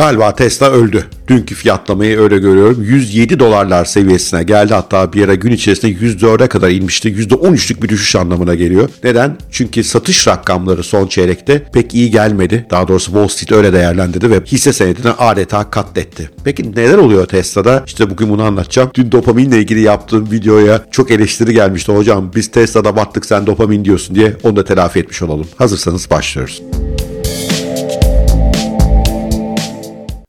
Galiba Tesla öldü. Dünkü fiyatlamayı öyle görüyorum. 107 dolarlar seviyesine geldi. Hatta bir ara gün içerisinde 104'e kadar inmişti. %13'lük bir düşüş anlamına geliyor. Neden? Çünkü satış rakamları son çeyrekte pek iyi gelmedi. Daha doğrusu Wall Street öyle değerlendirdi ve hisse senedini adeta katletti. Peki neler oluyor Tesla'da? İşte bugün bunu anlatacağım. Dün dopaminle ilgili yaptığım videoya çok eleştiri gelmişti. Hocam biz Tesla'da battık sen dopamin diyorsun diye onu da telafi etmiş olalım. Hazırsanız başlıyoruz.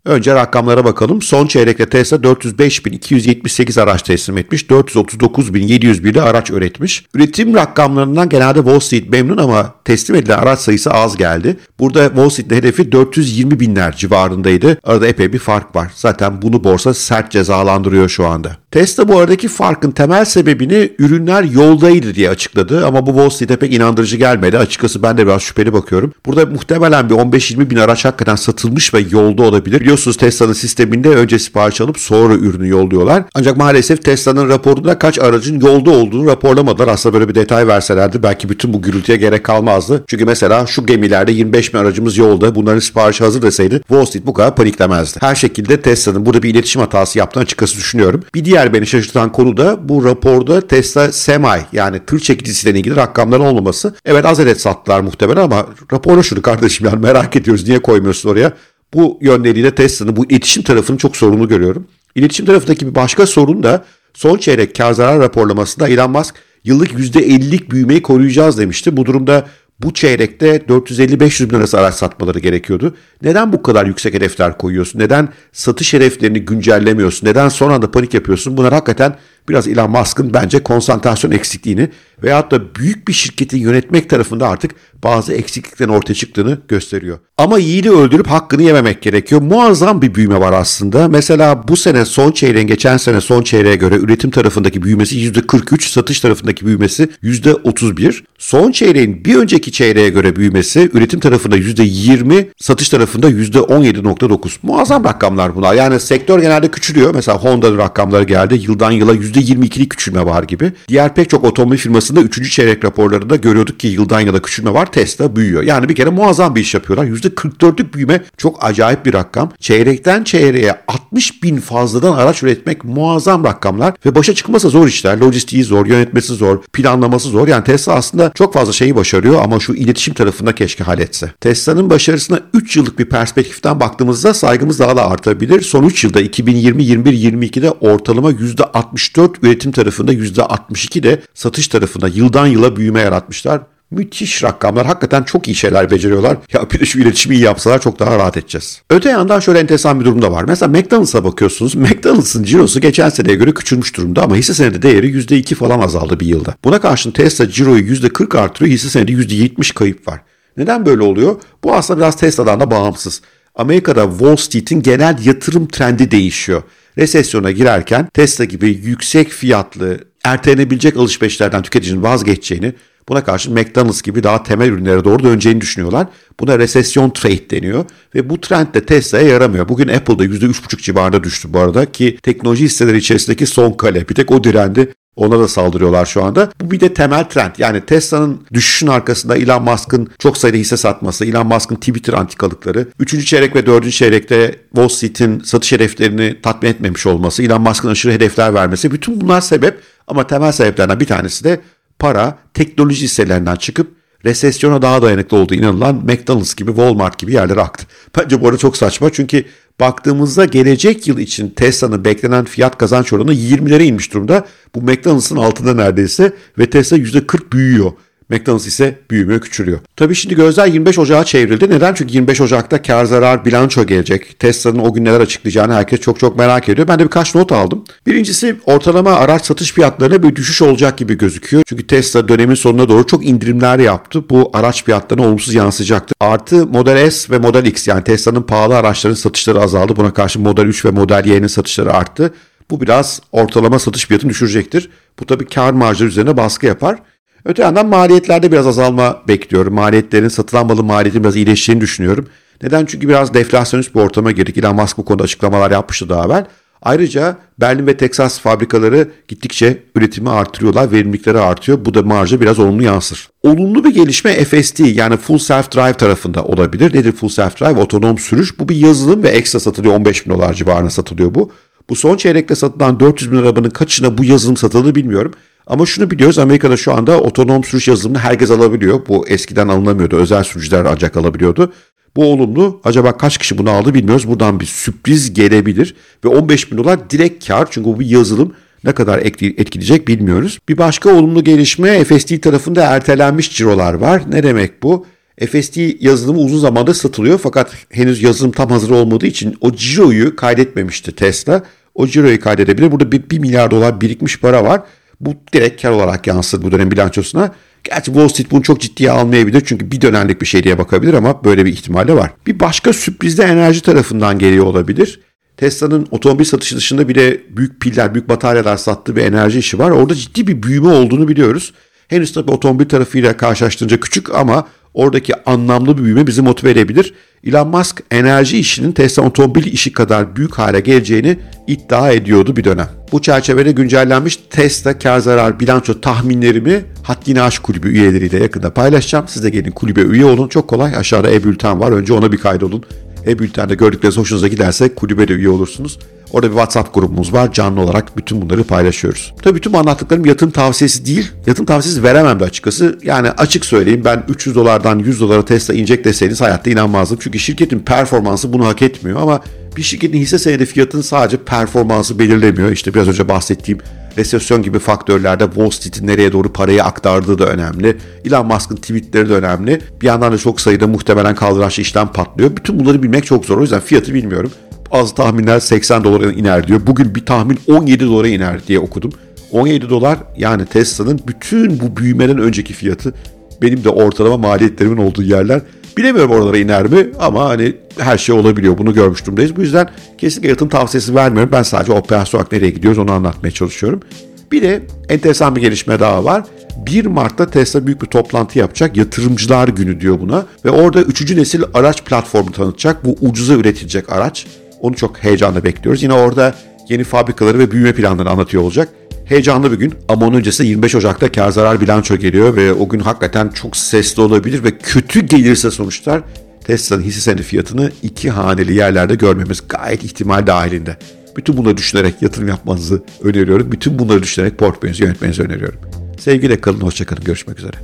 Önce rakamlara bakalım. Son çeyrekte Tesla 405.278 araç teslim etmiş. 439.701 de araç üretmiş. Üretim rakamlarından genelde Wall Street memnun ama teslim edilen araç sayısı az geldi. Burada Wall Street'in hedefi 420 binler civarındaydı. Arada epey bir fark var. Zaten bunu borsa sert cezalandırıyor şu anda. Tesla bu aradaki farkın temel sebebini ürünler yoldaydı diye açıkladı ama bu Wall Street'e pek inandırıcı gelmedi. Açıkçası ben de biraz şüpheli bakıyorum. Burada muhtemelen bir 15-20 bin araç hakikaten satılmış ve yolda olabilir. Biliyorsunuz Tesla'nın sisteminde önce sipariş alıp sonra ürünü yolluyorlar. Ancak maalesef Tesla'nın raporunda kaç aracın yolda olduğunu raporlamadılar. Aslında böyle bir detay verselerdi belki bütün bu gürültüye gerek kalmazdı. Çünkü mesela şu gemilerde 25 bin aracımız yolda bunların siparişi hazır deseydi Wall Street bu kadar paniklemezdi. Her şekilde Tesla'nın burada bir iletişim hatası yaptığını açıkçası düşünüyorum. Bir diğer beni şaşırtan konu da bu raporda Tesla Semi yani tır çekicisiyle ilgili rakamların olmaması. Evet az adet sattılar muhtemelen ama raporla şunu kardeşim yani merak ediyoruz niye koymuyorsun oraya? Bu yönleriyle Tesla'nın bu iletişim tarafını çok sorunlu görüyorum. İletişim tarafındaki bir başka sorun da son çeyrek kar zarar raporlamasında Elon Musk yıllık %50'lik büyümeyi koruyacağız demişti. Bu durumda bu çeyrekte 450-500 bin arası araç satmaları gerekiyordu. Neden bu kadar yüksek hedefler koyuyorsun? Neden satış hedeflerini güncellemiyorsun? Neden son anda panik yapıyorsun? Bunlar hakikaten biraz Elon Musk'ın bence konsantrasyon eksikliğini veyahut da büyük bir şirketi yönetmek tarafında artık bazı eksikliklerin ortaya çıktığını gösteriyor. Ama yiğidi öldürüp hakkını yememek gerekiyor. Muazzam bir büyüme var aslında. Mesela bu sene son çeyreğin geçen sene son çeyreğe göre üretim tarafındaki büyümesi %43, satış tarafındaki büyümesi %31. Son çeyreğin bir önceki çeyreğe göre büyümesi üretim tarafında %20, satış tarafında %17.9. Muazzam rakamlar bunlar. Yani sektör genelde küçülüyor. Mesela Honda'nın rakamları geldi. Yıldan yıla %22'lik küçülme var gibi. Diğer pek çok otomobil firmasında 3. çeyrek raporlarında görüyorduk ki yıldan yıla küçülme var. Tesla büyüyor. Yani bir kere muazzam bir iş yapıyorlar. %44'lük büyüme çok acayip bir rakam. Çeyrekten çeyreğe 60 bin fazladan araç üretmek muazzam rakamlar ve başa çıkması zor işler. Lojistiği zor, yönetmesi zor, planlaması zor. Yani Tesla aslında çok fazla şeyi başarıyor ama şu iletişim tarafında keşke halletse. Tesla'nın başarısına 3 yıllık bir perspektiften baktığımızda saygımız daha da artabilir. Son 3 yılda 2020, 21, 22'de ortalama %64 üretim tarafında %62 de satış tarafında yıldan yıla büyüme yaratmışlar. Müthiş rakamlar. Hakikaten çok iyi şeyler beceriyorlar. Ya bir de şu iletişimi iyi yapsalar çok daha rahat edeceğiz. Öte yandan şöyle enteresan bir durum da var. Mesela McDonald's'a bakıyorsunuz. McDonald's'ın cirosu geçen seneye göre küçülmüş durumda ama hisse senedi değeri %2 falan azaldı bir yılda. Buna karşın Tesla ciroyu %40 artırıyor. Hisse senedi %70 kayıp var. Neden böyle oluyor? Bu aslında biraz Tesla'dan da bağımsız. Amerika'da Wall Street'in genel yatırım trendi değişiyor. Resesyona girerken Tesla gibi yüksek fiyatlı, ertelenebilecek alışverişlerden tüketicinin vazgeçeceğini, buna karşı McDonald's gibi daha temel ürünlere doğru döneceğini düşünüyorlar. Buna resesyon trade deniyor ve bu trend de Tesla'ya yaramıyor. Bugün Apple'da %3,5 civarında düştü bu arada ki teknoloji hisseleri içerisindeki son kale. Bir tek o direndi. Ona da saldırıyorlar şu anda. Bu bir de temel trend. Yani Tesla'nın düşüşün arkasında Elon Musk'ın çok sayıda hisse satması, Elon Musk'ın Twitter antikalıkları, 3. çeyrek ve 4. çeyrekte Wall Street'in satış hedeflerini tatmin etmemiş olması, Elon Musk'ın aşırı hedefler vermesi bütün bunlar sebep ama temel sebeplerden bir tanesi de para teknoloji hisselerinden çıkıp resesyona daha dayanıklı olduğu inanılan McDonald's gibi Walmart gibi yerlere aktı. Bence bu arada çok saçma çünkü baktığımızda gelecek yıl için Tesla'nın beklenen fiyat kazanç oranı 20'lere inmiş durumda. Bu McDonald's'ın altında neredeyse ve Tesla %40 büyüyor. McDonald's ise büyümüyor, küçülüyor. Tabii şimdi gözler 25 Ocağı çevrildi. Neden? Çünkü 25 Ocak'ta kar zarar bilanço gelecek. Tesla'nın o gün neler açıklayacağını herkes çok çok merak ediyor. Ben de birkaç not aldım. Birincisi ortalama araç satış fiyatlarına bir düşüş olacak gibi gözüküyor. Çünkü Tesla dönemin sonuna doğru çok indirimler yaptı. Bu araç fiyatlarına olumsuz yansıyacaktı. Artı Model S ve Model X yani Tesla'nın pahalı araçların satışları azaldı. Buna karşı Model 3 ve Model Y'nin satışları arttı. Bu biraz ortalama satış fiyatını düşürecektir. Bu tabii kar marjları üzerine baskı yapar. Öte yandan maliyetlerde biraz azalma bekliyorum. Maliyetlerin satılan malın maliyetinin biraz iyileşeceğini düşünüyorum. Neden? Çünkü biraz deflasyonist bir ortama girdik. Elon Musk bu konuda açıklamalar yapmıştı daha evvel. Ayrıca Berlin ve Texas fabrikaları gittikçe üretimi artırıyorlar, verimlilikleri artıyor. Bu da marja biraz olumlu yansır. Olumlu bir gelişme FSD yani Full Self Drive tarafında olabilir. Nedir Full Self Drive? Otonom sürüş. Bu bir yazılım ve ekstra satılıyor. 15 bin dolar civarına satılıyor bu. Bu son çeyrekte satılan 400 bin arabanın kaçına bu yazılım satıldı bilmiyorum. Ama şunu biliyoruz Amerika'da şu anda otonom sürüş yazılımını herkes alabiliyor. Bu eskiden alınamıyordu. Özel sürücüler ancak alabiliyordu. Bu olumlu. Acaba kaç kişi bunu aldı bilmiyoruz. Buradan bir sürpriz gelebilir. Ve 15 bin dolar direkt kar. Çünkü bu bir yazılım ne kadar etkileyecek bilmiyoruz. Bir başka olumlu gelişme FSD tarafında ertelenmiş cirolar var. Ne demek bu? FSD yazılımı uzun zamandır satılıyor fakat henüz yazılım tam hazır olmadığı için o ciroyu kaydetmemişti Tesla. O ciroyu kaydedebilir. Burada bir, bir milyar dolar birikmiş para var. Bu direkt kar olarak yansır bu dönem bilançosuna. Gerçi Wall Street bunu çok ciddiye almayabilir çünkü bir dönemlik bir şey diye bakabilir ama böyle bir ihtimal de var. Bir başka sürpriz de enerji tarafından geliyor olabilir. Tesla'nın otomobil satışı dışında bile büyük piller, büyük bataryalar sattığı bir enerji işi var. Orada ciddi bir büyüme olduğunu biliyoruz. Henüz tabii otomobil tarafıyla karşılaştırınca küçük ama oradaki anlamlı bir büyüme bizi motive edebilir. Elon Musk enerji işinin Tesla otomobil işi kadar büyük hale geleceğini iddia ediyordu bir dönem. Bu çerçevede güncellenmiş Tesla kar zarar bilanço tahminlerimi Haddini Aşk Kulübü üyeleriyle yakında paylaşacağım. Siz de gelin kulübe üye olun. Çok kolay. Aşağıda e-bülten var. Önce ona bir kaydolun. E-bültende gördükleriniz hoşunuza giderse kulübe de üye olursunuz. Orada bir WhatsApp grubumuz var. Canlı olarak bütün bunları paylaşıyoruz. Tabii bütün bu anlattıklarım yatırım tavsiyesi değil. Yatırım tavsiyesi veremem de açıkçası. Yani açık söyleyeyim ben 300 dolardan 100 dolara Tesla inecek deseniz hayatta inanmazdım. Çünkü şirketin performansı bunu hak etmiyor ama bir şirketin hisse senedi fiyatının sadece performansı belirlemiyor. İşte biraz önce bahsettiğim resesyon gibi faktörlerde Wall Street'in nereye doğru parayı aktardığı da önemli. Elon Musk'ın tweetleri de önemli. Bir yandan da çok sayıda muhtemelen kaldıraçlı işlem patlıyor. Bütün bunları bilmek çok zor. O yüzden fiyatı bilmiyorum. Az tahminler 80 dolara iner diyor. Bugün bir tahmin 17 dolara iner diye okudum. 17 dolar yani Tesla'nın bütün bu büyümeden önceki fiyatı benim de ortalama maliyetlerimin olduğu yerler. Bilemiyorum oralara iner mi ama hani her şey olabiliyor. Bunu görmüş durumdayız. Bu yüzden kesinlikle yatırım tavsiyesi vermiyorum. Ben sadece operasyon olarak nereye gidiyoruz onu anlatmaya çalışıyorum. Bir de enteresan bir gelişme daha var. 1 Mart'ta Tesla büyük bir toplantı yapacak. Yatırımcılar günü diyor buna. Ve orada 3. nesil araç platformu tanıtacak. Bu ucuza üretilecek araç. Onu çok heyecanla bekliyoruz. Yine orada yeni fabrikaları ve büyüme planlarını anlatıyor olacak. Heyecanlı bir gün ama onun öncesi 25 Ocak'ta kar zarar bilanço geliyor ve o gün hakikaten çok sesli olabilir ve kötü gelirse sonuçlar Tesla'nın hisse senedi fiyatını iki haneli yerlerde görmemiz gayet ihtimal dahilinde. Bütün bunları düşünerek yatırım yapmanızı öneriyorum. Bütün bunları düşünerek portföyünüzü yönetmenizi öneriyorum. Sevgiyle kalın, hoşçakalın. Görüşmek üzere.